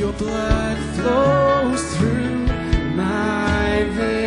Your blood flows through my veins.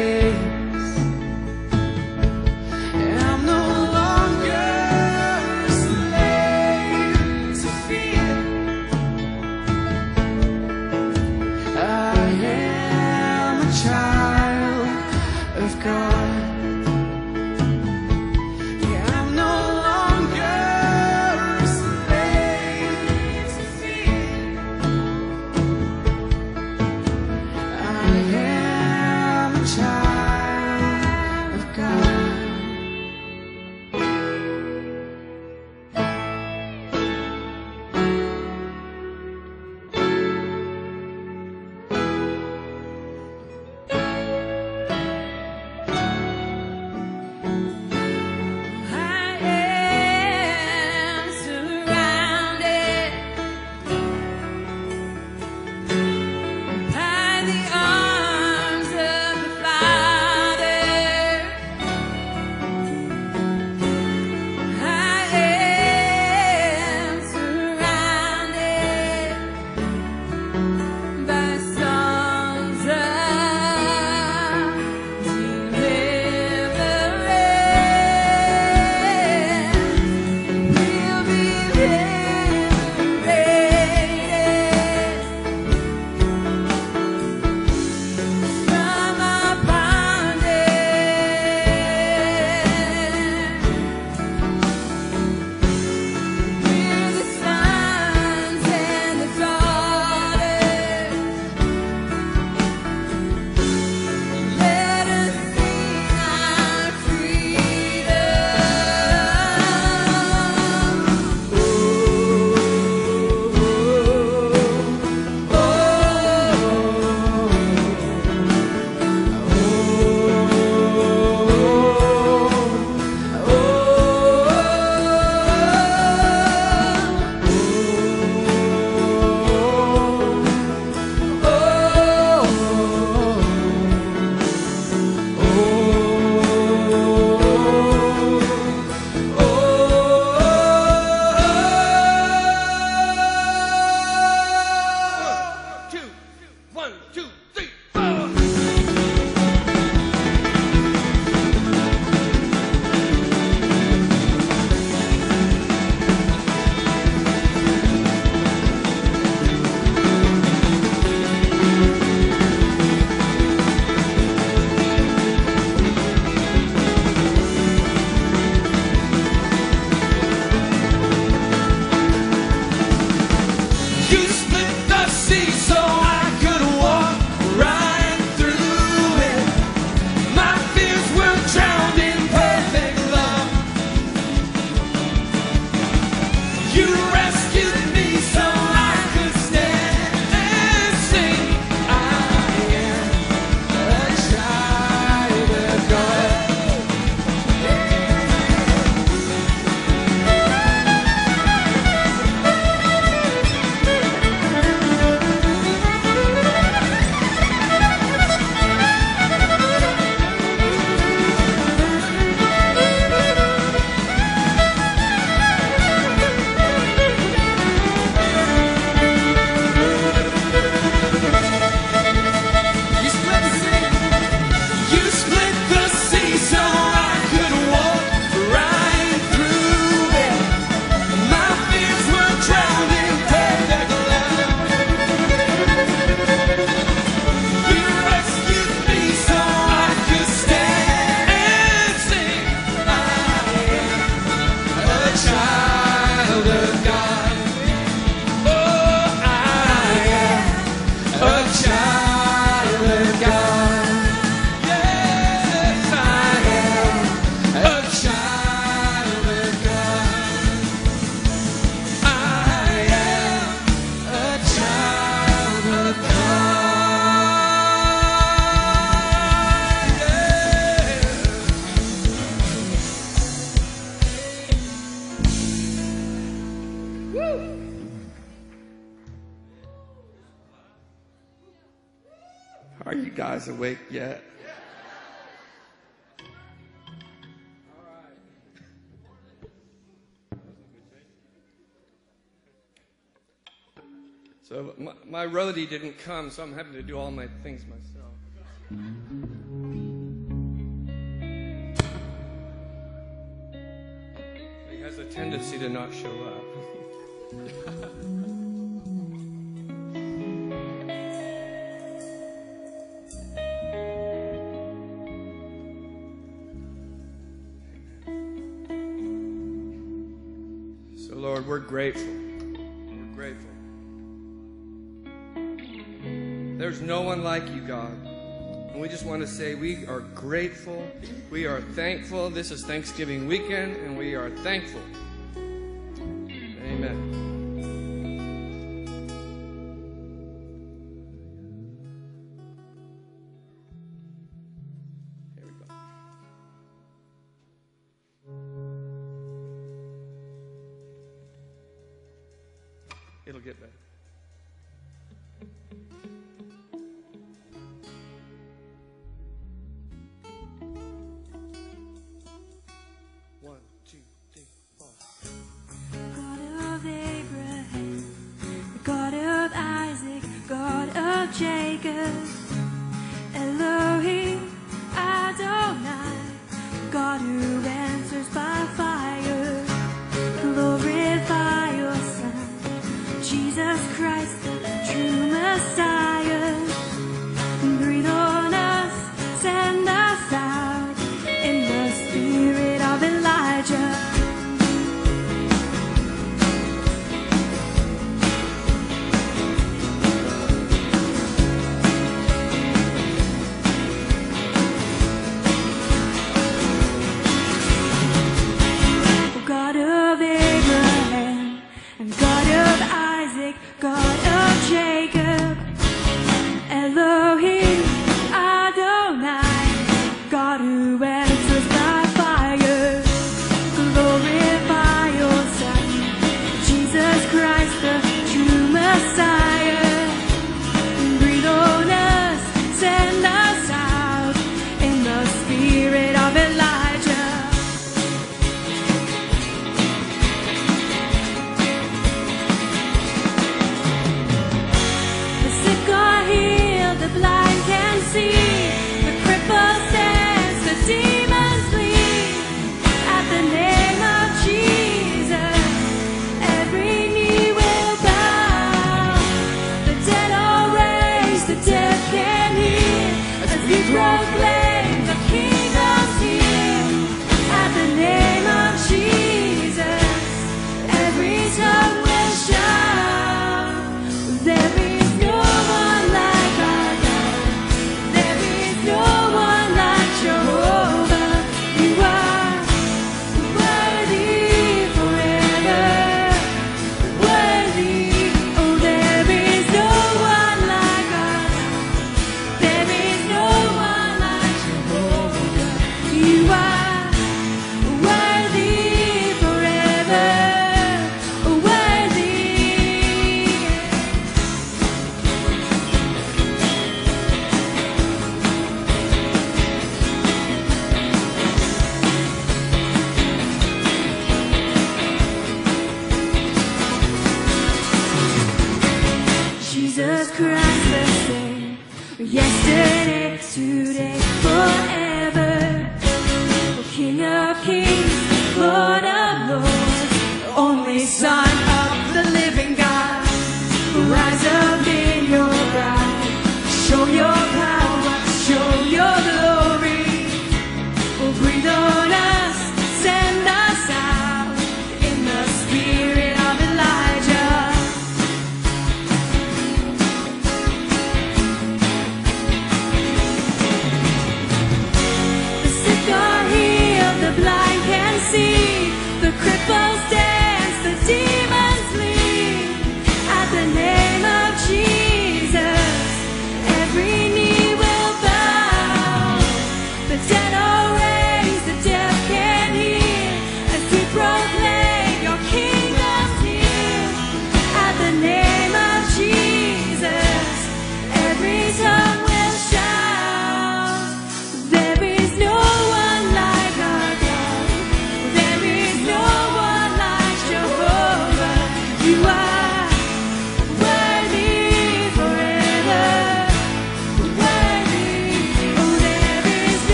So my, my roadie didn't come, so I'm having to do all my things myself. He has a tendency to not show up. so, Lord, we're grateful. There's no one like you, God. And we just want to say we are grateful. We are thankful. This is Thanksgiving weekend, and we are thankful. Amen. It'll get better. be proclaimed.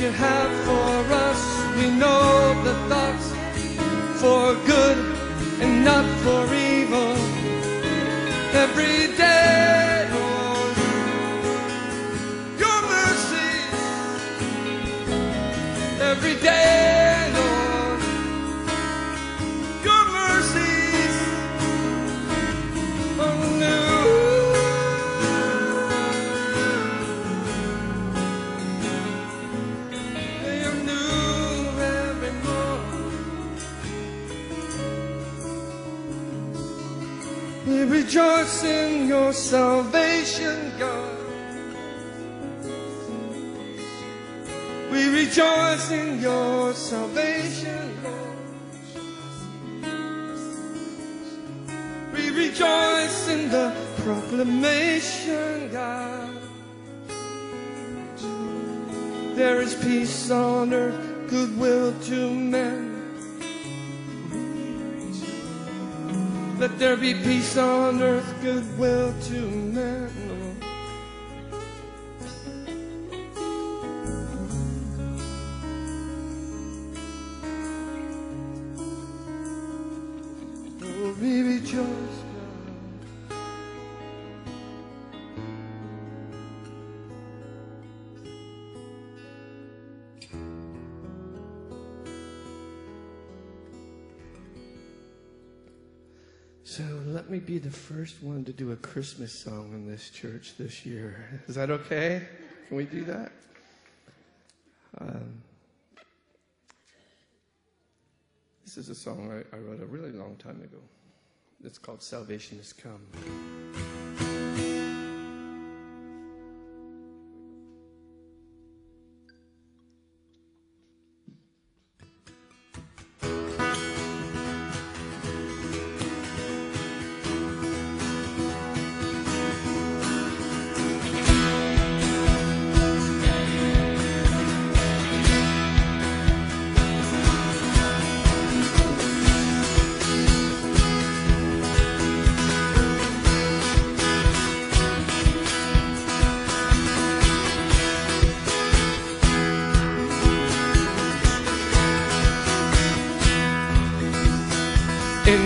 You have for proclamation, God. There is peace on earth, goodwill to men. Let there be peace on earth, goodwill to men. Me be the first one to do a Christmas song in this church this year. Is that okay? Can we do that? Um, this is a song I, I wrote a really long time ago. It's called Salvation Has Come.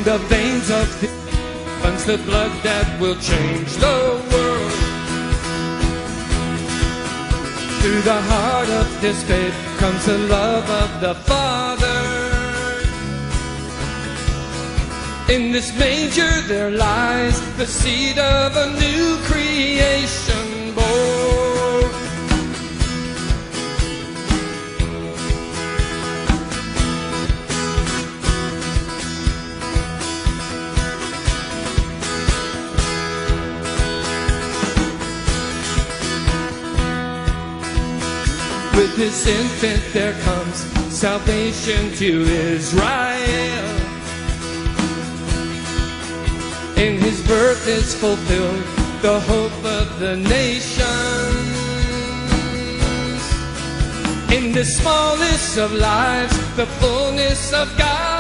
The veins of the runs the blood that will change the world. Through the heart of this babe comes the love of the Father. In this manger there lies the seed of a new creation this infant there comes salvation to Israel. In his birth is fulfilled the hope of the nations. In the smallness of lives, the fullness of God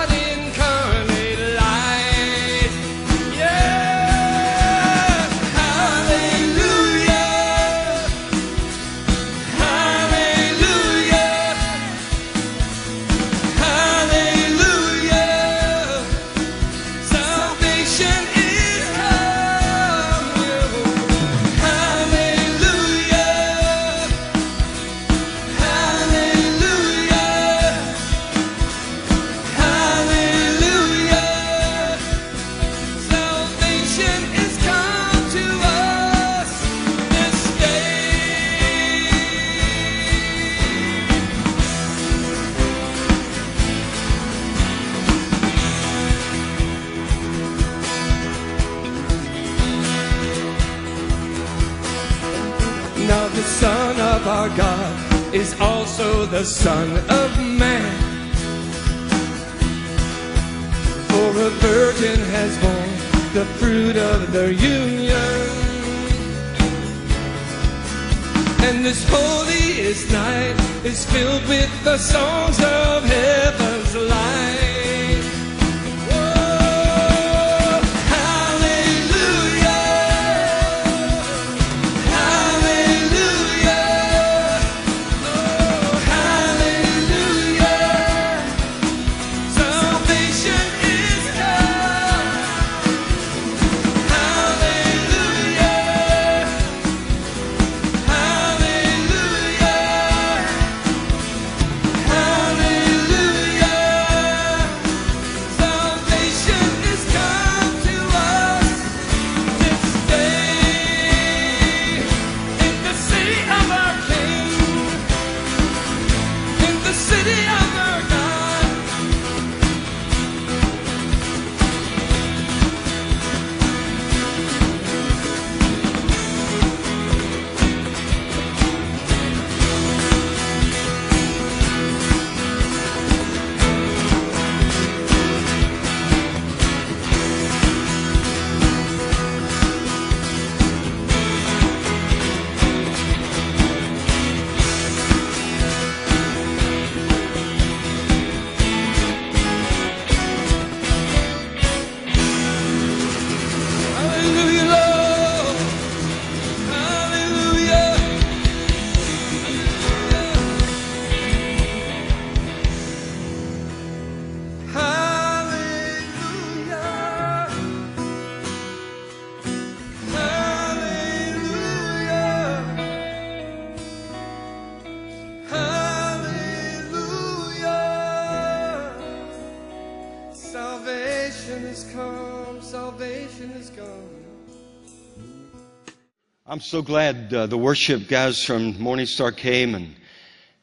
I'm so glad uh, the worship guys from Morning Star came, and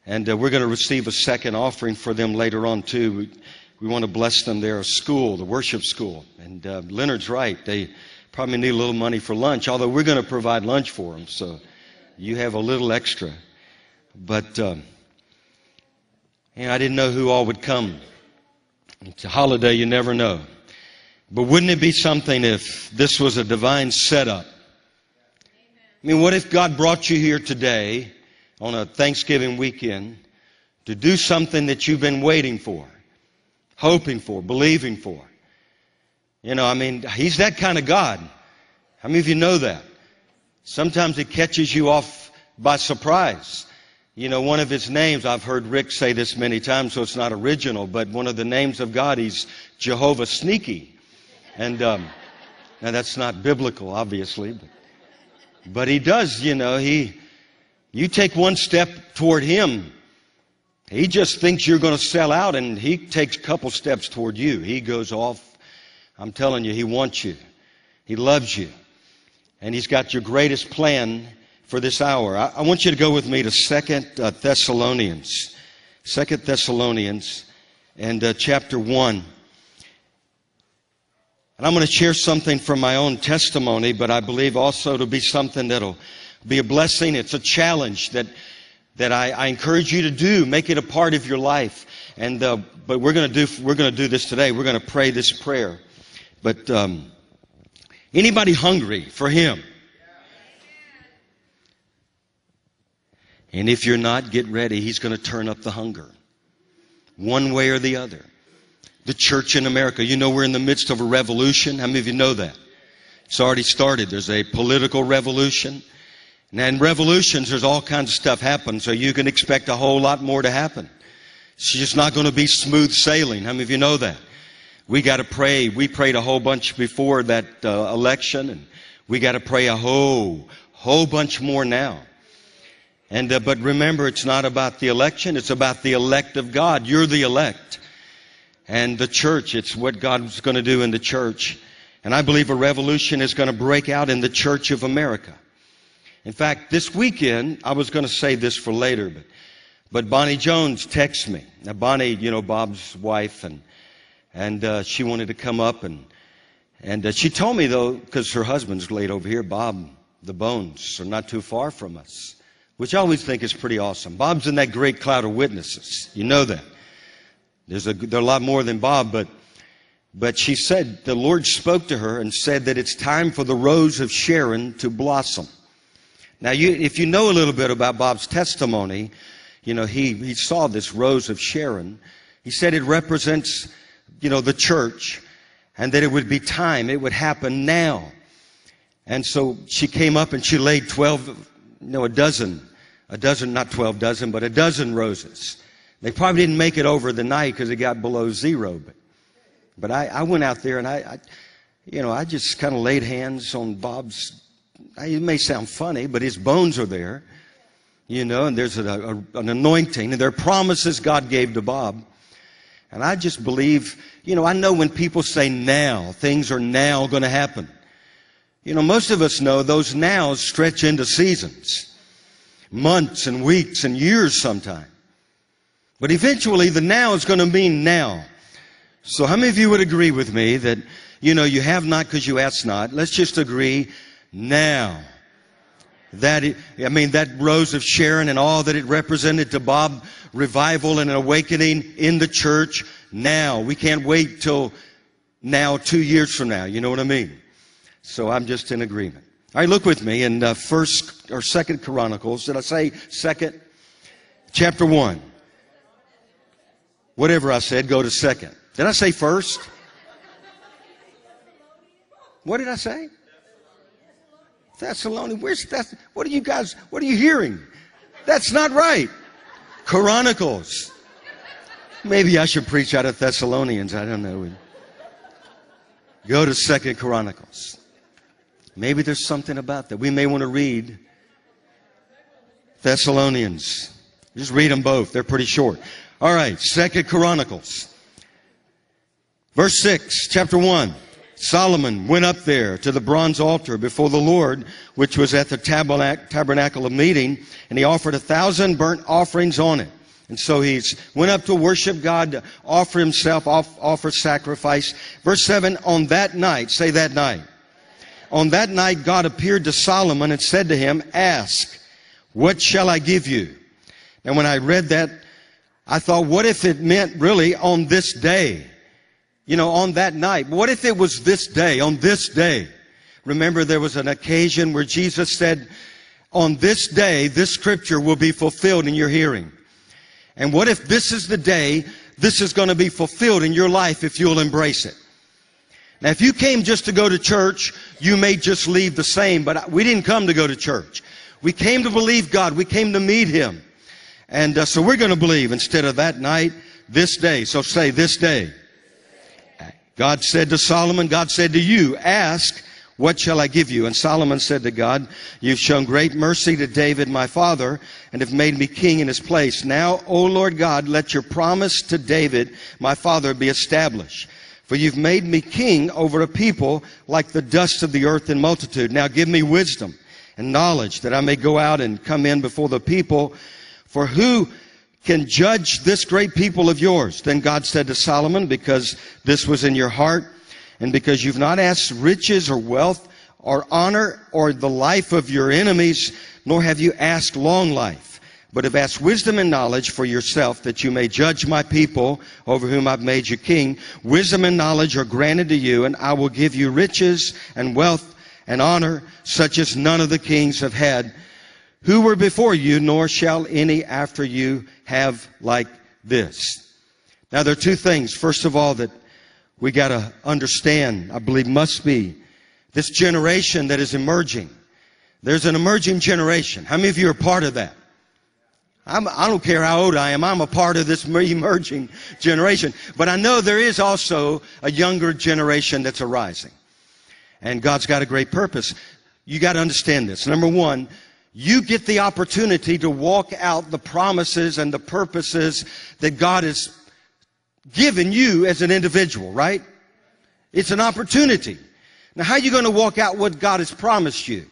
and uh, we're going to receive a second offering for them later on too. We, we want to bless them. They're a school, the worship school, and uh, Leonard's right. They probably need a little money for lunch, although we're going to provide lunch for them, so you have a little extra. But um, I didn't know who all would come. It's a holiday, you never know. But wouldn't it be something if this was a divine setup? I mean, what if God brought you here today on a Thanksgiving weekend to do something that you've been waiting for, hoping for, believing for? You know, I mean, He's that kind of God. How many of you know that? Sometimes it catches you off by surprise. You know, one of His names, I've heard Rick say this many times, so it's not original, but one of the names of God, He's Jehovah Sneaky. And, um, now that's not biblical, obviously, but but he does, you know, he, you take one step toward him, he just thinks you're going to sell out and he takes a couple steps toward you. He goes off. I'm telling you, he wants you. He loves you. And he's got your greatest plan for this hour. I, I want you to go with me to Second uh, Thessalonians. Second Thessalonians and uh, chapter 1. And I'm going to share something from my own testimony, but I believe also to be something that'll be a blessing. It's a challenge that, that I, I encourage you to do. Make it a part of your life. And, uh, but we're going to do, we're going to do this today. We're going to pray this prayer. But, um, anybody hungry for Him? And if you're not, get ready. He's going to turn up the hunger. One way or the other the church in America. You know, we're in the midst of a revolution. How many of you know that? It's already started. There's a political revolution. And in revolutions, there's all kinds of stuff happen, so you can expect a whole lot more to happen. It's just not going to be smooth sailing. How many of you know that? We got to pray. We prayed a whole bunch before that uh, election, and we got to pray a whole, whole bunch more now. And uh, but remember, it's not about the election; it's about the elect of God. You're the elect and the church. It's what God's going to do in the church. And I believe a revolution is going to break out in the church of America. In fact, this weekend, I was going to say this for later, but, but Bonnie Jones texted me. Now, Bonnie, you know, Bob's wife, and, and uh, she wanted to come up, and, and uh, she told me, though, because her husband's laid over here, Bob, the bones are not too far from us. which I always think is pretty awesome. Bob's in that great cloud of witnesses. You know that. There's a, there are a lot more than Bob, but, but she said, the Lord spoke to her and said that it's time for the rose of Sharon to blossom. Now, you, if you know a little bit about Bob's testimony, you know, he, he saw this rose of Sharon. He said it represents, you know, the church and that it would be time. It would happen now. And so she came up and she laid 12, no, a dozen, a dozen, not 12 dozen, but a dozen roses. They probably didn't make it over the night because it got below zero. But, but I, I went out there and I, I you know, I just kind of laid hands on Bob's. It may sound funny, but his bones are there, you know, and there's a, a, an anointing, and there are promises God gave to Bob. And I just believe, you know, I know when people say now, things are now going to happen. You know, most of us know those nows stretch into seasons, months and weeks and years sometimes. But eventually the now is going to mean now. So how many of you would agree with me that, you know, you have not because you ask not? Let's just agree now. That, it, I mean, that rose of Sharon and all that it represented to Bob, revival and an awakening in the church now. We can't wait till now, two years from now. You know what I mean? So I'm just in agreement. All right, look with me in uh, First or Second Chronicles. Did I say Second? Chapter one. Whatever I said, go to second. Did I say first? What did I say? Thessalonians. Where's? What are you guys? What are you hearing? That's not right. Chronicles. Maybe I should preach out of Thessalonians. I don't know. Go to Second Chronicles. Maybe there's something about that. We may want to read Thessalonians. Just read them both. They're pretty short. All right, Second Chronicles. Verse 6, chapter 1. Solomon went up there to the bronze altar before the Lord, which was at the tabernacle of meeting, and he offered a thousand burnt offerings on it. And so he went up to worship God, to offer himself, offer sacrifice. Verse 7, on that night, say that night. On that night, God appeared to Solomon and said to him, ask, what shall I give you? And when I read that, I thought, what if it meant really on this day? You know, on that night. What if it was this day, on this day? Remember, there was an occasion where Jesus said, on this day, this scripture will be fulfilled in your hearing. And what if this is the day this is going to be fulfilled in your life if you'll embrace it? Now, if you came just to go to church, you may just leave the same, but we didn't come to go to church. We came to believe God. We came to meet Him. And uh, so we're going to believe instead of that night, this day. So say this day. God said to Solomon, God said to you, ask, what shall I give you? And Solomon said to God, You've shown great mercy to David, my father, and have made me king in his place. Now, O Lord God, let your promise to David, my father, be established. For you've made me king over a people like the dust of the earth in multitude. Now give me wisdom and knowledge that I may go out and come in before the people for who can judge this great people of yours? Then God said to Solomon, because this was in your heart, and because you've not asked riches or wealth or honor or the life of your enemies, nor have you asked long life, but have asked wisdom and knowledge for yourself that you may judge my people over whom I've made you king. Wisdom and knowledge are granted to you, and I will give you riches and wealth and honor such as none of the kings have had who were before you, nor shall any after you have like this. Now there are two things. First of all, that we gotta understand, I believe must be, this generation that is emerging. There's an emerging generation. How many of you are part of that? I'm, I do not care how old I am. I'm a part of this emerging generation. But I know there is also a younger generation that's arising. And God's got a great purpose. You got to understand this. Number one, you get the opportunity to walk out the promises and the purposes that God has given you as an individual, right? It's an opportunity. Now, how are you going to walk out what God has promised you?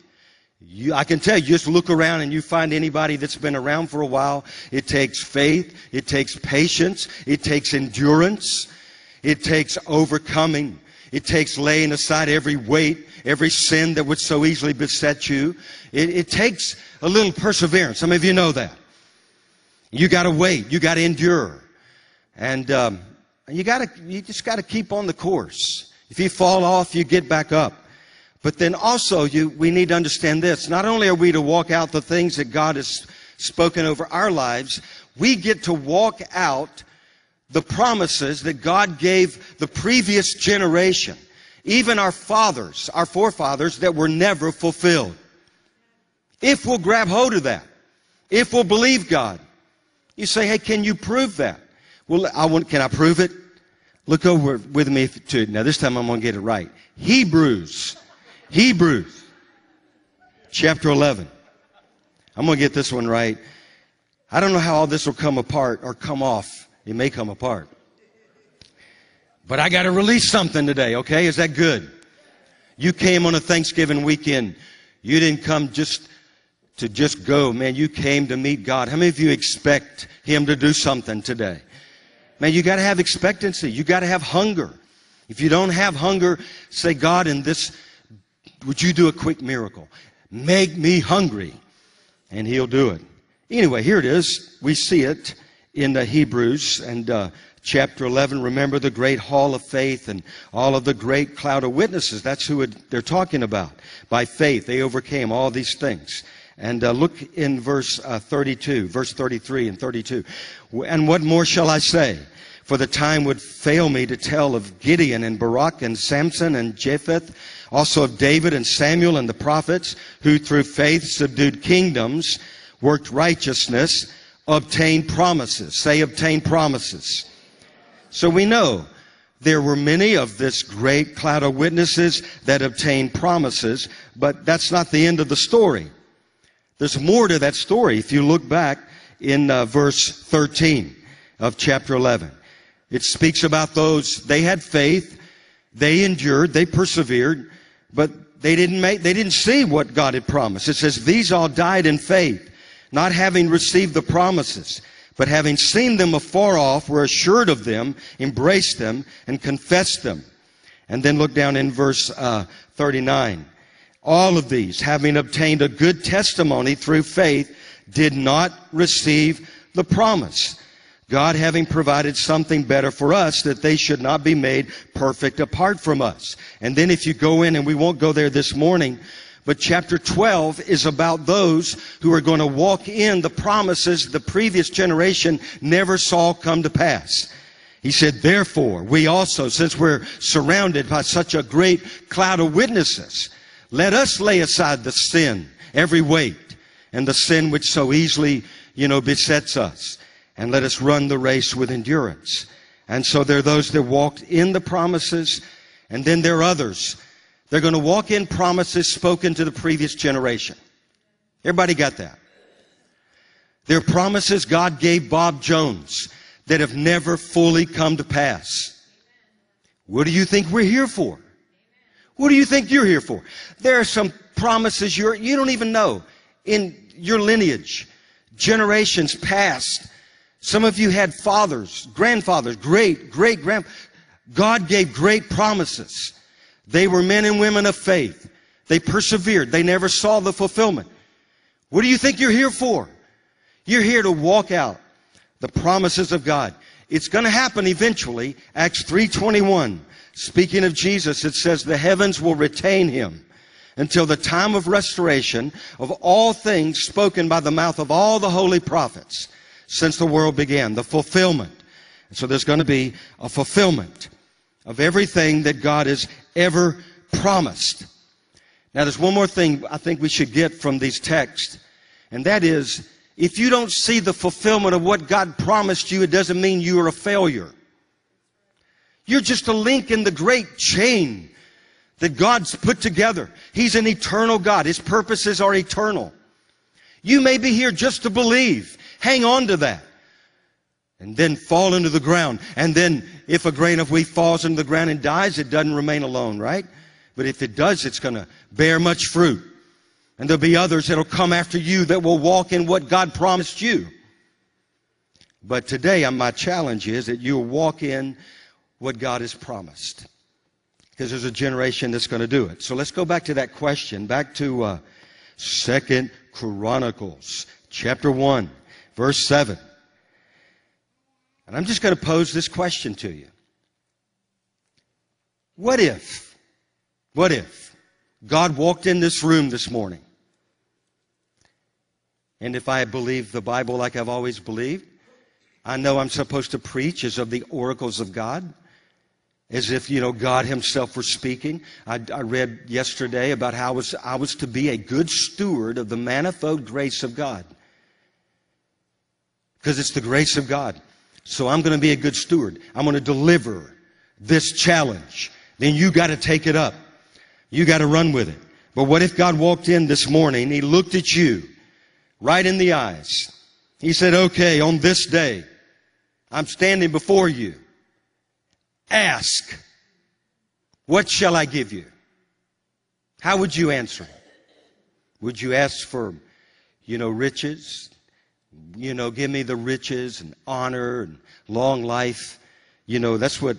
You, I can tell you, just look around and you find anybody that's been around for a while. It takes faith. It takes patience. It takes endurance. It takes overcoming. It takes laying aside every weight, every sin that would so easily beset you. It, it takes a little perseverance. Some of you know that. You got to wait. You got to endure, and um, you got to. You just got to keep on the course. If you fall off, you get back up. But then also, you, we need to understand this. Not only are we to walk out the things that God has spoken over our lives, we get to walk out the promises that God gave the previous generation, even our fathers, our forefathers that were never fulfilled. If we'll grab hold of that, if we'll believe God, you say, hey, can you prove that? Well, I want, can I prove it? Look over with me to, now this time I'm going to get it right. Hebrews. Hebrews. Chapter 11. I'm going to get this one right. I don't know how all this will come apart or come off. It may come apart. But I got to release something today, okay? Is that good? You came on a Thanksgiving weekend. You didn't come just to just go. Man, you came to meet God. How many of you expect Him to do something today? Man, you got to have expectancy. You got to have hunger. If you don't have hunger, say, God, in this, would you do a quick miracle? Make me hungry. And He'll do it. Anyway, here it is. We see it in the Hebrews and uh, chapter 11. Remember the great hall of faith and all of the great cloud of witnesses. That's who it, they're talking about. By faith, they overcame all these things. And uh, look in verse uh, 32, verse 33 and 32. And what more shall I say? For the time would fail me to tell of Gideon and Barak and Samson and Jephthah, also of David and Samuel and the prophets, who through faith subdued kingdoms, worked righteousness, obtained promises. Say, obtained promises. So we know there were many of this great cloud of witnesses that obtained promises, but that's not the end of the story. There's more to that story if you look back in uh, verse 13 of chapter 11. It speaks about those, they had faith, they endured, they persevered, but they didn't make, they didn't see what God had promised. It says, these all died in faith, not having received the promises, but having seen them afar off, were assured of them, embraced them, and confessed them. And then look down in verse uh, 39. All of these, having obtained a good testimony through faith, did not receive the promise. God having provided something better for us that they should not be made perfect apart from us. And then if you go in, and we won't go there this morning, but chapter 12 is about those who are going to walk in the promises the previous generation never saw come to pass. He said, therefore, we also, since we're surrounded by such a great cloud of witnesses, let us lay aside the sin, every weight, and the sin which so easily, you know, besets us. And let us run the race with endurance. And so there are those that walked in the promises, and then there are others. They're going to walk in promises spoken to the previous generation. Everybody got that? There are promises God gave Bob Jones that have never fully come to pass. What do you think we're here for? What do you think you're here for? There are some promises you're, you don't even know in your lineage, generations past. Some of you had fathers, grandfathers, great, great grand. God gave great promises. They were men and women of faith. They persevered. They never saw the fulfillment. What do you think you're here for? You're here to walk out the promises of God. It's going to happen eventually. Acts 3:21. Speaking of Jesus, it says the heavens will retain him until the time of restoration of all things spoken by the mouth of all the holy prophets since the world began. The fulfillment. So there's going to be a fulfillment of everything that God has ever promised. Now there's one more thing I think we should get from these texts, and that is, if you don't see the fulfillment of what God promised you, it doesn't mean you are a failure. You're just a link in the great chain that God's put together. He's an eternal God. His purposes are eternal. You may be here just to believe. Hang on to that. And then fall into the ground. And then if a grain of wheat falls into the ground and dies, it doesn't remain alone, right? But if it does, it's going to bear much fruit. And there'll be others that'll come after you that will walk in what God promised you. But today, my challenge is that you'll walk in what God has promised. because there's a generation that's going to do it. So let's go back to that question, back to uh, Second Chronicles, chapter 1, verse 7. And I'm just going to pose this question to you. What if, what if God walked in this room this morning? And if I believe the Bible like I've always believed, I know I'm supposed to preach as of the oracles of God as if you know God Himself were speaking. I, I, read yesterday about how I was, I was to be a good steward of the manifold grace of God, because it's the grace of God. So I'm going to be a good steward. I'm going to deliver this challenge. Then you got to take it up. You got to run with it. But what if God walked in this morning? He looked at you right in the eyes. He said, "Okay, on this day, I'm standing before you." Ask, what shall I give you? How would you answer? Would you ask for, you know, riches? You know, give me the riches and honor and long life. You know, that's what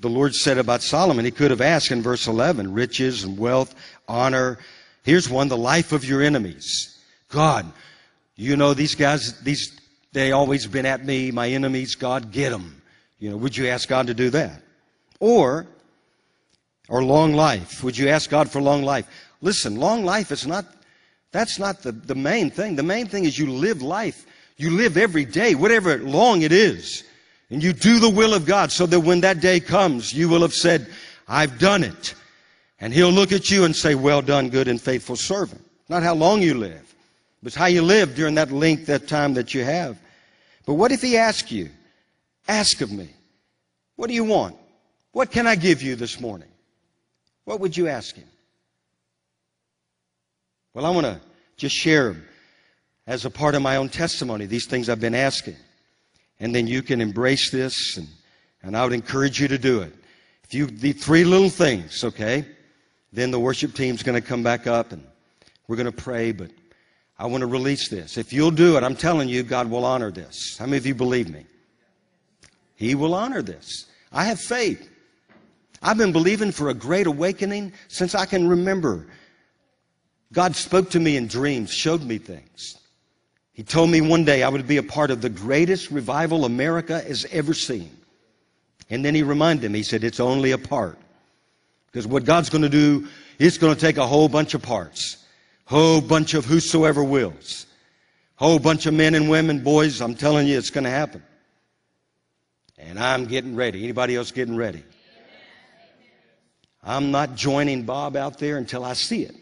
the Lord said about Solomon. He could have asked in verse 11 riches and wealth, honor. Here's one the life of your enemies. God, you know, these guys, these, they always been at me, my enemies. God, get them. You know, would you ask God to do that? Or, or long life. Would you ask God for long life? Listen, long life is not, that's not the, the main thing. The main thing is you live life. You live every day, whatever long it is. And you do the will of God so that when that day comes, you will have said, I've done it. And He'll look at you and say, well done, good and faithful servant. Not how long you live, but how you live during that length, that time that you have. But what if He asks you, Ask of me. What do you want? What can I give you this morning? What would you ask him? Well, I want to just share as a part of my own testimony these things I've been asking. And then you can embrace this, and, and I would encourage you to do it. If you, the three little things, okay, then the worship team's going to come back up and we're going to pray, but I want to release this. If you'll do it, I'm telling you, God will honor this. How many of you believe me? He will honor this. I have faith. I've been believing for a great awakening since I can remember. God spoke to me in dreams, showed me things. He told me one day I would be a part of the greatest revival America has ever seen. And then he reminded me, he said, it's only a part. Because what God's going to do, it's going to take a whole bunch of parts. Whole bunch of whosoever wills. Whole bunch of men and women, boys, I'm telling you, it's going to happen. And I'm getting ready. Anybody else getting ready? I'm not joining Bob out there until I see it.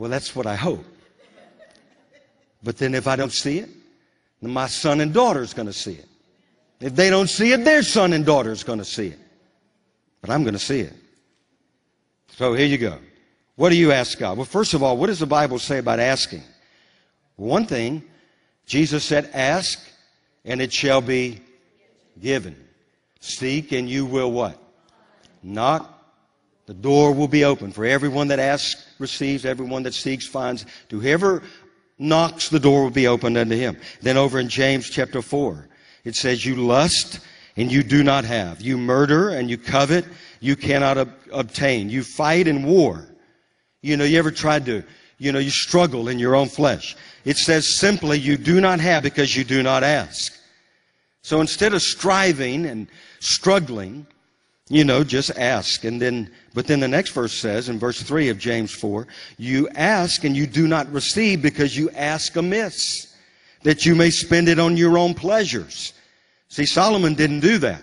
Well, that's what I hope. But then if I don't see it, then my son and daughter is going to see it. If they don't see it, their son and daughter is going to see it. But I'm going to see it. So here you go. What do you ask God? Well, first of all, what does the Bible say about asking? One thing, Jesus said, Ask and it shall be given. Seek and you will what? Knock. The door will be open. For everyone that asks receives, everyone that seeks finds. To whoever knocks, the door will be opened unto him. Then over in James chapter 4, it says, You lust and you do not have. You murder and you covet, you cannot ob- obtain. You fight in war. You know, you ever tried to you know, you struggle in your own flesh. It says simply, you do not have because you do not ask. So instead of striving and struggling, you know, just ask. And then, but then the next verse says in verse 3 of James 4, you ask and you do not receive because you ask amiss, that you may spend it on your own pleasures. See, Solomon didn't do that.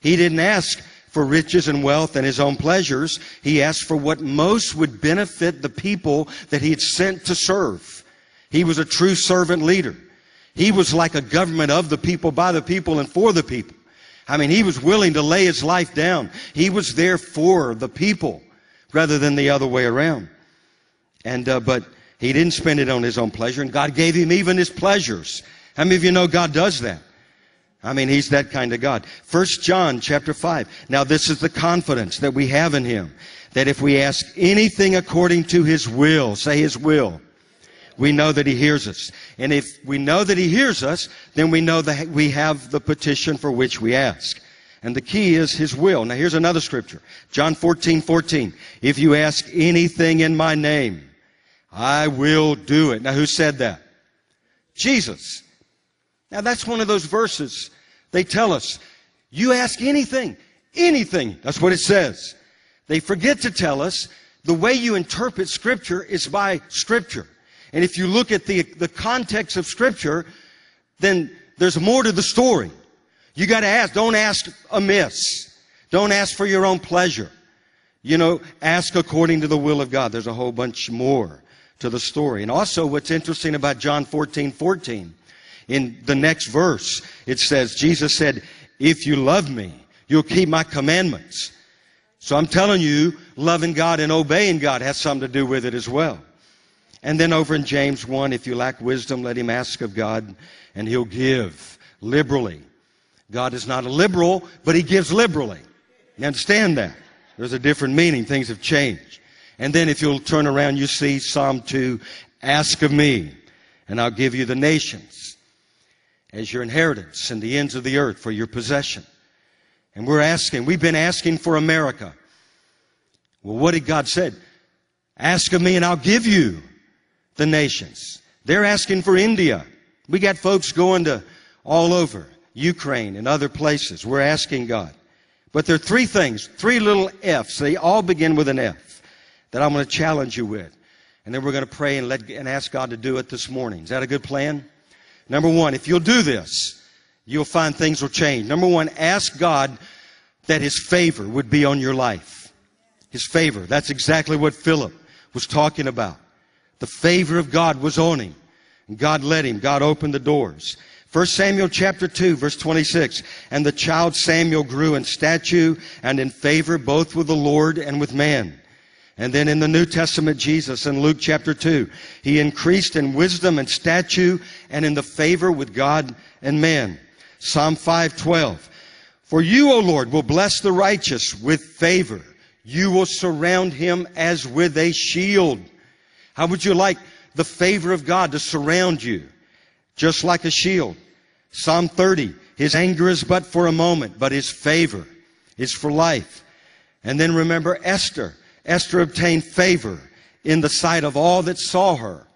He didn't ask for riches and wealth and his own pleasures. He asked for what most would benefit the people that he had sent to serve. He was a true servant leader. He was like a government of the people, by the people, and for the people. I mean, he was willing to lay his life down. He was there for the people rather than the other way around. And, uh, but he didn't spend it on his own pleasure, and God gave him even his pleasures. How many of you know God does that? I mean, he's that kind of God. First John chapter 5. Now this is the confidence that we have in him. That if we ask anything according to his will, say his will, we know that he hears us. And if we know that he hears us, then we know that we have the petition for which we ask. And the key is His will. Now here's another scripture. John 14, 14. If you ask anything in my name, I will do it. Now who said that? Jesus. Now that's one of those verses. They tell us, you ask anything, anything. That's what it says. They forget to tell us the way you interpret scripture is by scripture. And if you look at the, the context of scripture, then there's more to the story. You gotta ask, don't ask amiss. Don't ask for your own pleasure. You know, ask according to the will of God. There's a whole bunch more to the story. And also what's interesting about John 14, 14, in the next verse, it says, Jesus said, if you love me, you'll keep my commandments. So I'm telling you, loving God and obeying God has something to do with it as well. And then over in James 1, if you lack wisdom, let him ask of God, and he'll give liberally. God is not a liberal, but he gives liberally. You understand that? There's a different meaning. Things have changed. And then if you'll turn around, you see Psalm 2, ask of me, and I'll give you the nations as your inheritance and the ends of the earth for your possession. And we're asking, we've been asking for America. Well, what did God say? Ask of me and I'll give you the nations. They're asking for India. We got folks going to all over Ukraine and other places. We're asking God. But there are three things, three little F's. They all begin with an F that I'm going to challenge you with. And then we're going to pray and, let, and ask God to do it this morning. Is that a good plan? Number one, if you'll do this, you'll find things will change. Number one, ask God that His favor would be on your life. His favor. That's exactly what Philip was talking about. The favor of God was on him. And God led him. God opened the doors. 1 Samuel chapter 2 verse 26. And the child Samuel grew in stature and in favor both with the Lord and with man. And then in the New Testament, Jesus in Luke chapter 2, he increased in wisdom and stature and in the favor with God and man. Psalm 512. For you, O Lord, will bless the righteous with favor. You will surround him as with a shield. How would you like the favor of God to surround you? Just like a shield. Psalm 30. His anger is but for a moment, but his favor is for life. And then remember Esther. Esther obtained favor in the sight of all that saw her.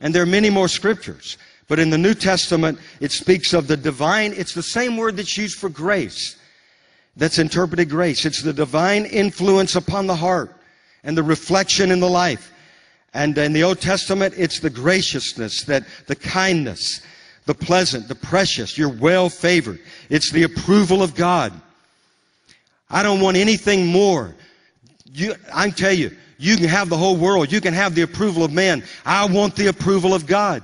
And there are many more scriptures. But in the New Testament, it speaks of the divine, it's the same word that's used for grace. That's interpreted grace. It's the divine influence upon the heart and the reflection in the life. And in the Old Testament, it's the graciousness, that the kindness, the pleasant, the precious. You're well favored. It's the approval of God. I don't want anything more you, I tell you, you can have the whole world. You can have the approval of man. I want the approval of God.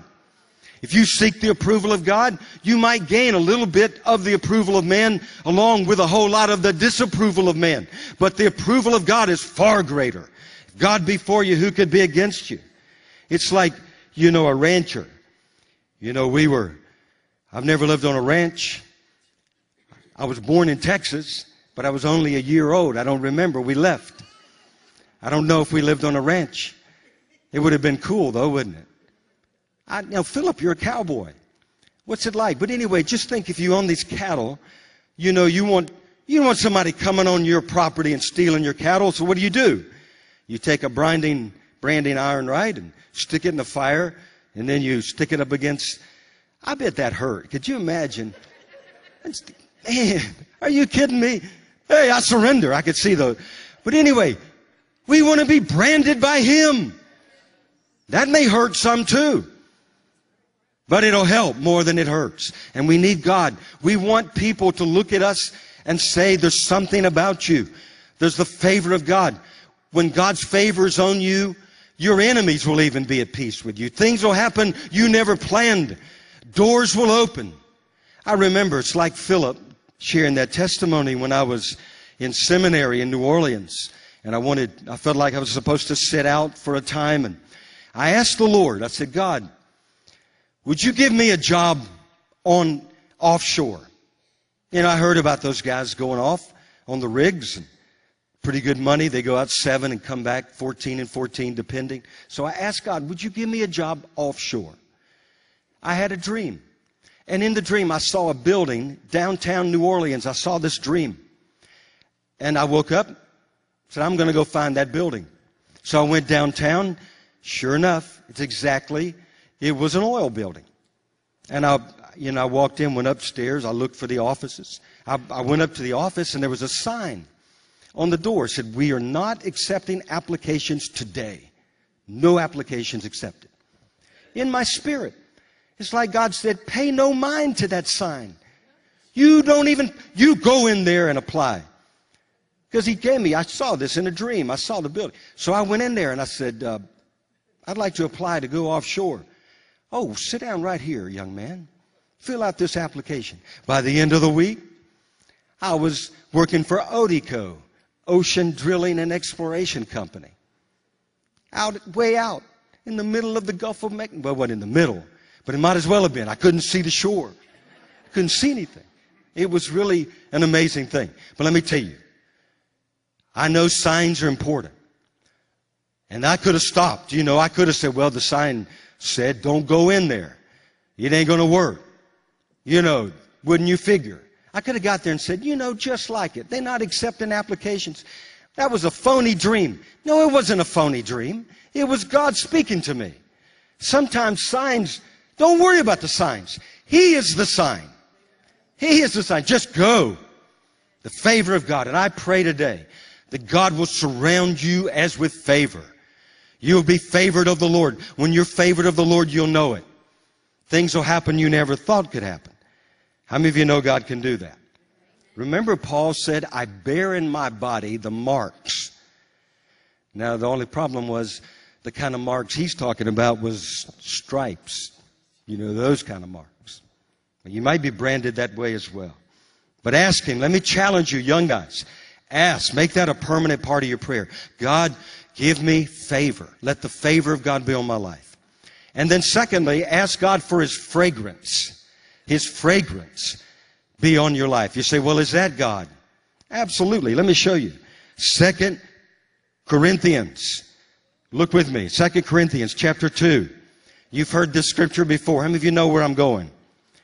If you seek the approval of God, you might gain a little bit of the approval of man along with a whole lot of the disapproval of man. But the approval of God is far greater. God be for you, who could be against you? It's like, you know, a rancher. You know, we were, I've never lived on a ranch. I was born in Texas, but I was only a year old. I don't remember. We left. I don't know if we lived on a ranch. It would have been cool though, wouldn't it? I, now, Philip, you're a cowboy. What's it like? But anyway, just think if you own these cattle, you know, you want, you want somebody coming on your property and stealing your cattle. So what do you do? You take a branding, branding iron, right? And stick it in the fire and then you stick it up against, I bet that hurt. Could you imagine? Man, are you kidding me? Hey, I surrender. I could see the, but anyway, we want to be branded by Him. That may hurt some too. But it'll help more than it hurts. And we need God. We want people to look at us and say, there's something about you. There's the favor of God. When God's favor is on you, your enemies will even be at peace with you. Things will happen you never planned. Doors will open. I remember it's like Philip sharing that testimony when I was in seminary in New Orleans and I wanted, I felt like I was supposed to sit out for a time. And I asked the Lord, I said, God, would you give me a job on offshore? You know, I heard about those guys going off on the rigs and pretty good money. They go out seven and come back 14 and 14 depending. So I asked God, would you give me a job offshore? I had a dream. And in the dream, I saw a building downtown New Orleans. I saw this dream. And I woke up, said, I'm going to go find that building. So I went downtown. Sure enough, it's exactly, it was an oil building. And I, you know, I walked in, went upstairs. I looked for the offices. I, I went up to the office and there was a sign on the door. Said, we are not accepting applications today. No applications accepted. In my spirit, it's like God said, pay no mind to that sign. You don't even, you go in there and apply. Because he gave me, I saw this in a dream. I saw the building. So I went in there and I said, uh, I'd like to apply to go offshore. Oh, sit down right here, young man. Fill out this application. By the end of the week, I was working for ODECO, Ocean Drilling and Exploration Company. Out, way out in the middle of the Gulf of Mexico. Well, what in the middle? But it might as well have been. I couldn't see the shore. Couldn't see anything. It was really an amazing thing. But let me tell you, I know signs are important. And I could have stopped. You know, I could have said, well, the sign said, don't go in there. It ain't going to work. You know, wouldn't you figure? I could have got there and said, you know, just like it. They're not accepting applications. That was a phony dream. No, it wasn't a phony dream. It was God speaking to me. Sometimes signs, don't worry about the signs. He is the sign. He is the sign. Just go. The favor of God. And I pray today that God will surround you as with favor. You'll be favored of the Lord. When you're favored of the Lord, you'll know it. Things will happen you never thought could happen. How many of you know God can do that? Remember, Paul said, I bear in my body the marks. Now, the only problem was the kind of marks he's talking about was stripes. You know, those kind of marks. You might be branded that way as well. But ask him. Let me challenge you, young guys. Ask. Make that a permanent part of your prayer. God, give me favor. Let the favor of God be on my life. And then secondly, ask God for his fragrance. His fragrance be on your life. You say, well, is that God? Absolutely. Let me show you. Second Corinthians. Look with me. Second Corinthians chapter 2. You've heard this scripture before. How many of you know where I'm going?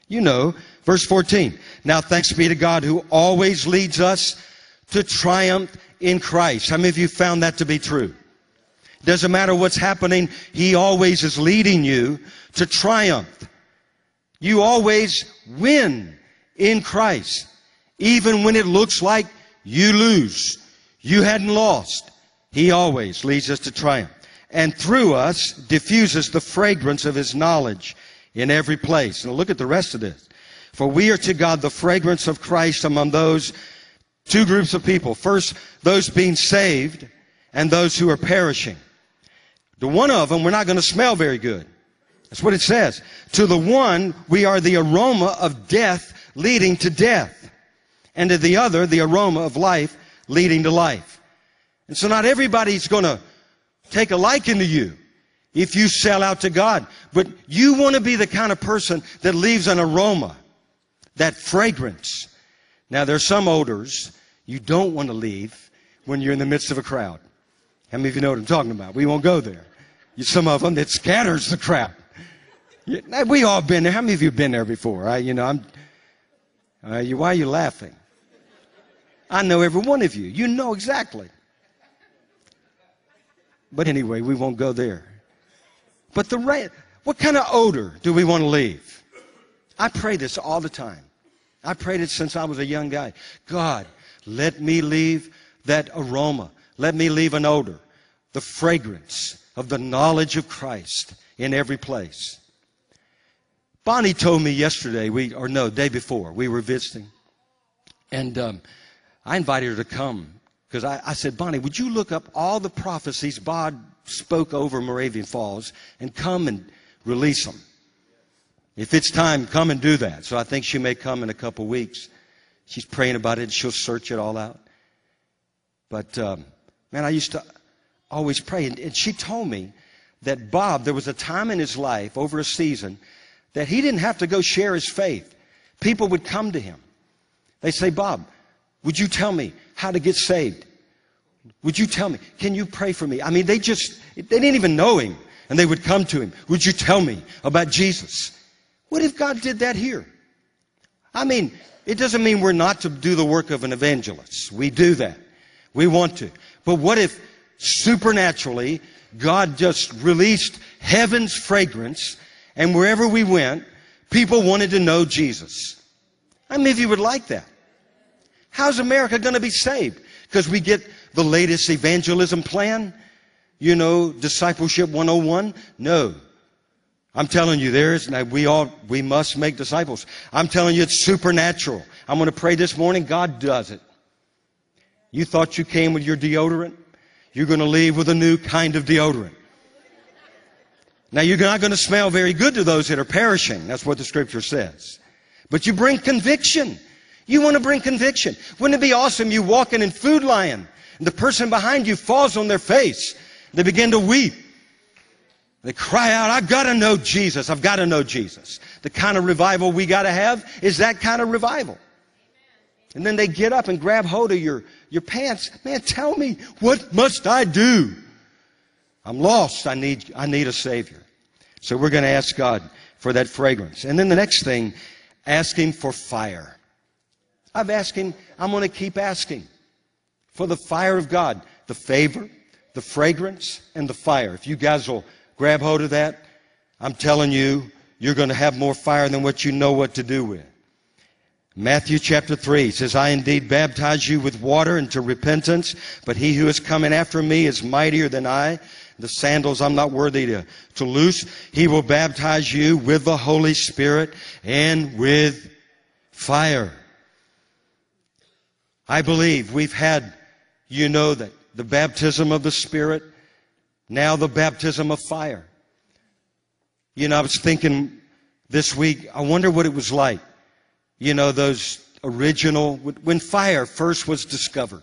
You know. Verse 14. Now thanks be to God who always leads us to triumph in Christ. How many of you found that to be true? Doesn't matter what's happening, He always is leading you to triumph. You always win in Christ. Even when it looks like you lose. You hadn't lost. He always leads us to triumph. And through us diffuses the fragrance of His knowledge in every place. Now look at the rest of this. For we are to God the fragrance of Christ among those two groups of people. First, those being saved and those who are perishing. The one of them, we're not going to smell very good. That's what it says. To the one, we are the aroma of death leading to death. And to the other, the aroma of life leading to life. And so not everybody's going to take a liking to you if you sell out to God. But you want to be the kind of person that leaves an aroma, that fragrance. Now there's some odors you don't want to leave when you're in the midst of a crowd. How many of you know what I'm talking about? We won't go there. Some of them, it scatters the crowd. We all been there. How many of you been there before? Right? You know, I'm, uh, you, why are you laughing? I know every one of you. You know exactly. But anyway, we won't go there. But the ra- what kind of odor do we want to leave? I pray this all the time. I prayed it since I was a young guy. God, let me leave that aroma. Let me leave an odor, the fragrance of the knowledge of Christ in every place. Bonnie told me yesterday, we or no, day before, we were visiting, and um, I invited her to come because I, I, said, Bonnie, would you look up all the prophecies God spoke over Moravian Falls and come and release them? If it's time, come and do that. So I think she may come in a couple weeks. She's praying about it she'll search it all out. But um, man, I used to always pray, and, and she told me that Bob, there was a time in his life over a season that he didn't have to go share his faith. People would come to him. They say, Bob, would you tell me how to get saved? Would you tell me? Can you pray for me? I mean, they just, they didn't even know him. And they would come to him. Would you tell me about Jesus? What if God did that here? I mean, it doesn't mean we're not to do the work of an evangelist. We do that. We want to. But what if supernaturally God just released heaven's fragrance and wherever we went, people wanted to know Jesus? I mean, if you would like that. How's America going to be saved? Because we get the latest evangelism plan? You know, discipleship 101? No. I'm telling you, there is, we all, we must make disciples. I'm telling you, it's supernatural. I'm going to pray this morning, God does it. You thought you came with your deodorant? You're going to leave with a new kind of deodorant. Now, you're not going to smell very good to those that are perishing. That's what the scripture says. But you bring conviction. You want to bring conviction. Wouldn't it be awesome you walking in Food Lion and the person behind you falls on their face. They begin to weep. They cry out, I've got to know Jesus. I've got to know Jesus. The kind of revival we got to have is that kind of revival. And then they get up and grab hold of your, your pants. Man, tell me, what must I do? I'm lost. I need, I need a Savior. So we're going to ask God for that fragrance. And then the next thing, ask Him for fire. Asked Him, I'm going to keep asking for the fire of God, the favor, the fragrance, and the fire. If you guys will grab hold of that, I'm telling you, you're going to have more fire than what you know what to do with. Matthew chapter 3 says, I indeed baptize you with water into repentance, but he who is coming after me is mightier than I. The sandals I'm not worthy to, to loose. He will baptize you with the Holy Spirit and with fire. I believe we've had you know that the baptism of the Spirit, now the baptism of fire. You know, I was thinking this week, I wonder what it was like. You know, those original, when fire first was discovered,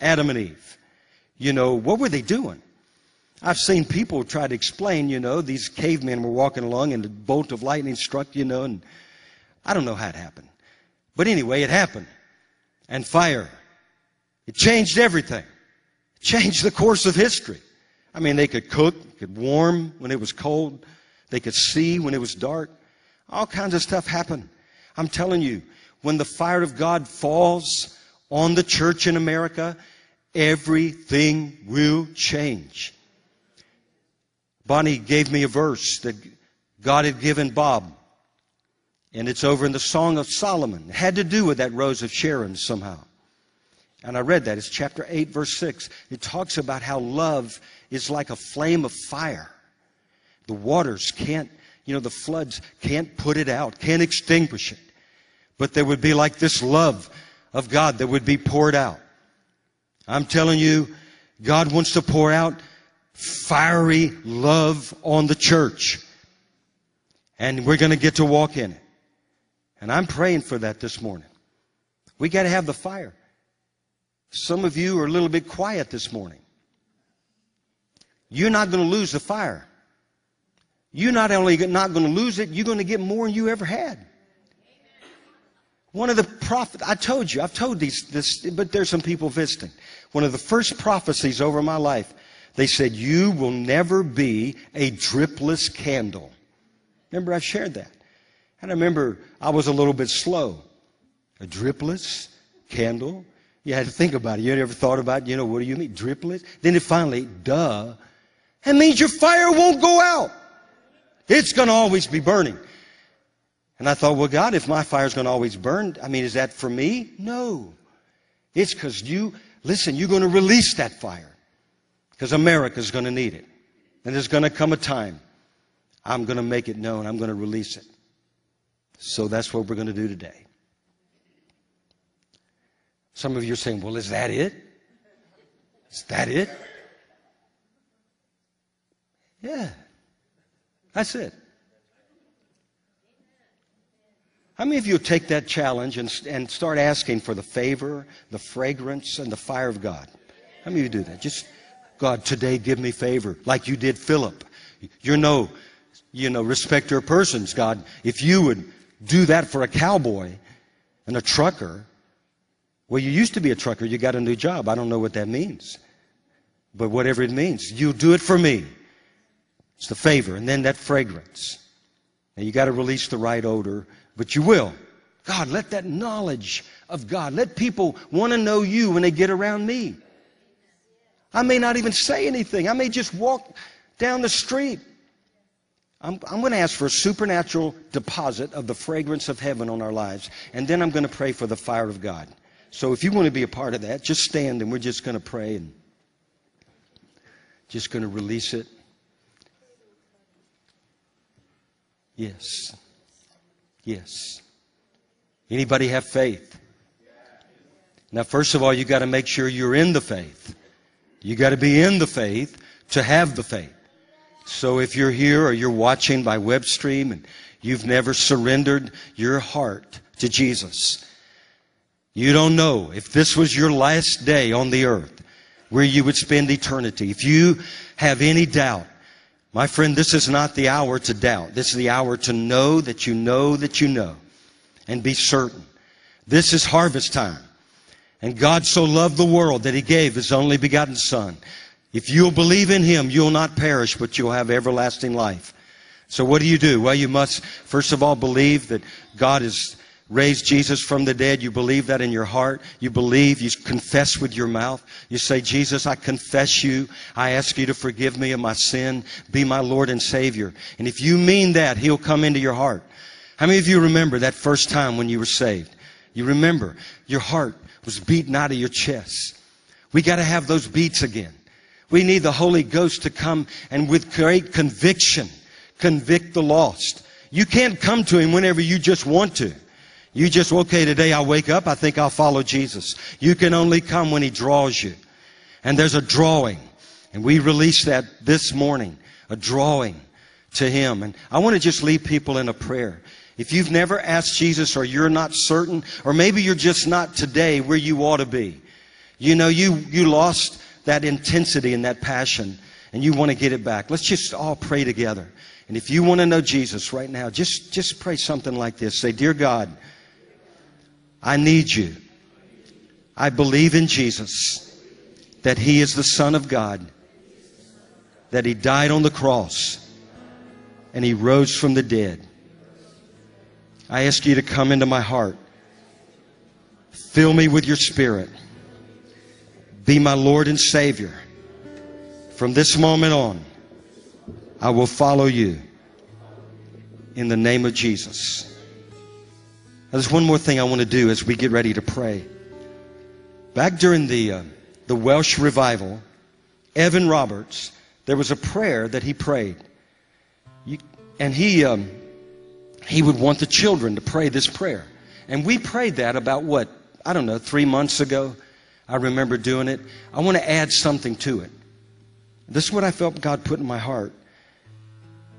Adam and Eve, you know, what were they doing? I've seen people try to explain, you know, these cavemen were walking along and a bolt of lightning struck, you know, and I don't know how it happened. But anyway, it happened. And fire it changed everything. It changed the course of history. I mean, they could cook, could warm when it was cold. They could see when it was dark. All kinds of stuff happened. I'm telling you, when the fire of God falls on the church in America, everything will change. Bonnie gave me a verse that God had given Bob, and it's over in the Song of Solomon. It had to do with that Rose of Sharon somehow. And I read that. It's chapter 8, verse 6. It talks about how love is like a flame of fire. The waters can't, you know, the floods can't put it out, can't extinguish it. But there would be like this love of God that would be poured out. I'm telling you, God wants to pour out fiery love on the church. And we're going to get to walk in it. And I'm praying for that this morning. We got to have the fire. Some of you are a little bit quiet this morning. You're not going to lose the fire. You're not only not going to lose it, you're going to get more than you ever had. One of the prophets, I told you, I've told these, this, but there's some people visiting. One of the first prophecies over my life, they said, you will never be a dripless candle. Remember, I shared that. And I remember I was a little bit slow. A dripless candle? You had to think about it. You ever thought about, you know, what do you mean? dripless? Then it finally, duh. That means your fire won't go out. It's going to always be burning. And I thought, well, God, if my fire's going to always burn, I mean, is that for me? No. It's because you, listen, you're going to release that fire. Because America's going to need it. And there's going to come a time I'm going to make it known. I'm going to release it. So that's what we're going to do today. Some of you are saying, well, is that it? Is that it? Yeah. That's it. How many of you take that challenge and, and start asking for the favor, the fragrance, and the fire of God? How many of you do that? Just, God, today give me favor, like you did Philip. You're no, you know, respecter of persons, God. If you would do that for a cowboy and a trucker, well, you used to be a trucker, you got a new job. I don't know what that means. But whatever it means, you do it for me. It's the favor, and then that fragrance. Now you got to release the right odor, but you will. God, let that knowledge of God, let people want to know you when they get around me. I may not even say anything. I may just walk down the street. I'm, I'm going to ask for a supernatural deposit of the fragrance of heaven on our lives. And then I'm going to pray for the fire of God. So if you want to be a part of that, just stand and we're just going to pray and just going to release it. Yes. Yes. Anybody have faith? Now, first of all, you got to make sure you're in the faith. You got to be in the faith to have the faith. So if you're here or you're watching by web stream and you've never surrendered your heart to Jesus, you don't know if this was your last day on the earth where you would spend eternity. If you have any doubt, my friend, this is not the hour to doubt. This is the hour to know that you know that you know and be certain. This is harvest time. And God so loved the world that he gave his only begotten son. If you'll believe in him, you'll not perish, but you'll have everlasting life. So what do you do? Well, you must, first of all, believe that God has raised Jesus from the dead. You believe that in your heart. You believe, you confess with your mouth. You say, Jesus, I confess you. I ask you to forgive me of my sin. Be my Lord and Savior. And if you mean that, He'll come into your heart. How many of you remember that first time when you were saved? You remember your heart was beaten out of your chest. We got to have those beats again. We need the Holy Ghost to come and with great conviction convict the lost. You can't come to Him whenever you just want to. You just, okay, today I wake up, I think I'll follow Jesus. You can only come when He draws you. And there's a drawing. And we released that this morning, a drawing to Him. And I want to just leave people in a prayer. If you've never asked Jesus or you're not certain, or maybe you're just not today where you ought to be, you know, you, you lost that intensity and that passion and you want to get it back. Let's just all pray together. And if you want to know Jesus right now, just, just pray something like this. Say, Dear God, I need you. I believe in Jesus, that He is the Son of God, that He died on the cross, and He rose from the dead. I ask you to come into my heart. Fill me with your Spirit. Be my Lord and Savior. From this moment on, I will follow you in the name of Jesus. Now, there's one more thing I want to do as we get ready to pray. Back during the, uh, the Welsh revival, Evan Roberts, there was a prayer that he prayed. You, and he, um, he would want the children to pray this prayer. And we prayed that about what? I don't know, three months ago. I remember doing it. I want to add something to it. This is what I felt God put in my heart.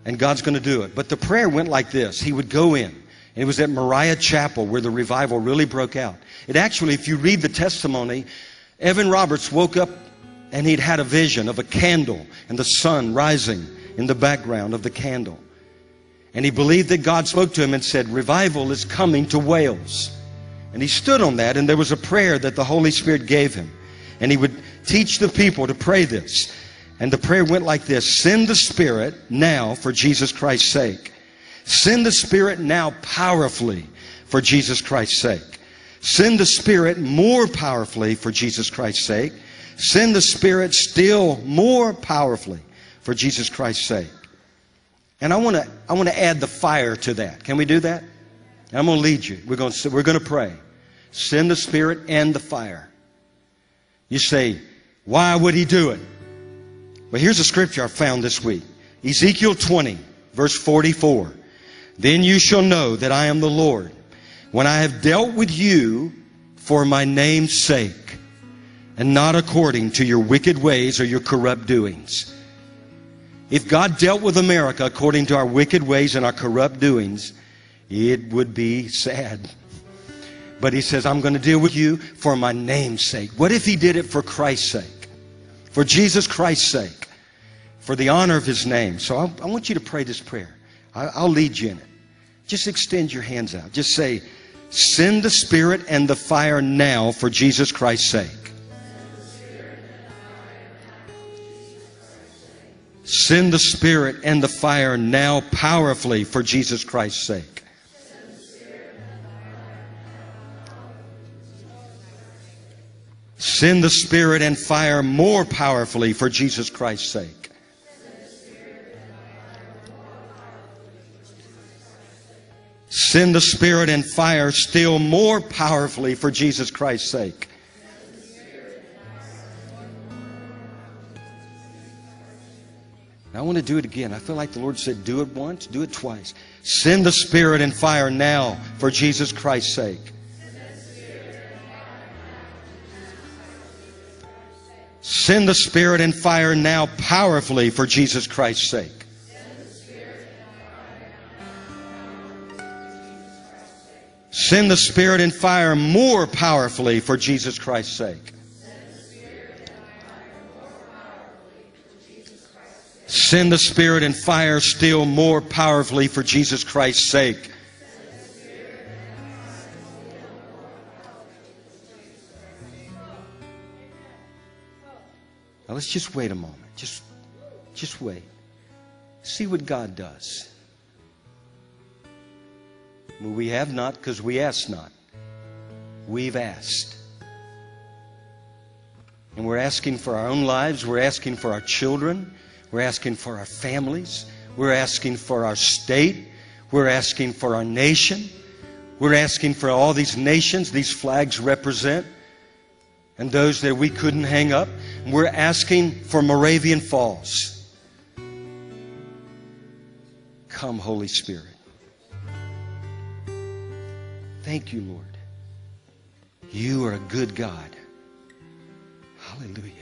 And God's going to do it. But the prayer went like this He would go in. It was at Moriah Chapel where the revival really broke out. It actually, if you read the testimony, Evan Roberts woke up and he'd had a vision of a candle and the sun rising in the background of the candle. And he believed that God spoke to him and said, Revival is coming to Wales. And he stood on that, and there was a prayer that the Holy Spirit gave him. And he would teach the people to pray this. And the prayer went like this Send the Spirit now for Jesus Christ's sake. Send the Spirit now powerfully for Jesus Christ's sake. Send the Spirit more powerfully for Jesus Christ's sake. Send the Spirit still more powerfully for Jesus Christ's sake. And I want to I want to add the fire to that. Can we do that? I'm going to lead you. We're going to we're going to pray. Send the Spirit and the fire. You say, why would he do it? Well, here's a scripture I found this week. Ezekiel 20, verse 44. Then you shall know that I am the Lord when I have dealt with you for my name's sake and not according to your wicked ways or your corrupt doings. If God dealt with America according to our wicked ways and our corrupt doings, it would be sad. But he says, I'm going to deal with you for my name's sake. What if he did it for Christ's sake? For Jesus Christ's sake? For the honor of his name. So I, I want you to pray this prayer. I, I'll lead you in it. Just extend your hands out. Just say, Send the Spirit and the fire now for Jesus Christ's sake. Send the Spirit and the fire now powerfully for Jesus Christ's sake. Send the Spirit and fire more powerfully for Jesus Christ's sake. Send the Spirit and fire still more powerfully for Jesus Christ's sake. I want to do it again. I feel like the Lord said, do it once, do it twice. Send the Spirit and fire now for Jesus Christ's sake. Send the Spirit and fire now powerfully for Jesus Christ's sake. Send the Spirit and fire more powerfully for Jesus Christ's sake. Send the Spirit and fire still more powerfully for Jesus Christ's sake. Now let's just wait a moment. Just, just wait. See what God does. Well, we have not because we ask not. We've asked. And we're asking for our own lives. We're asking for our children. We're asking for our families. We're asking for our state. We're asking for our nation. We're asking for all these nations these flags represent and those that we couldn't hang up. We're asking for Moravian Falls. Come, Holy Spirit. Thank you, Lord. You are a good God. Hallelujah.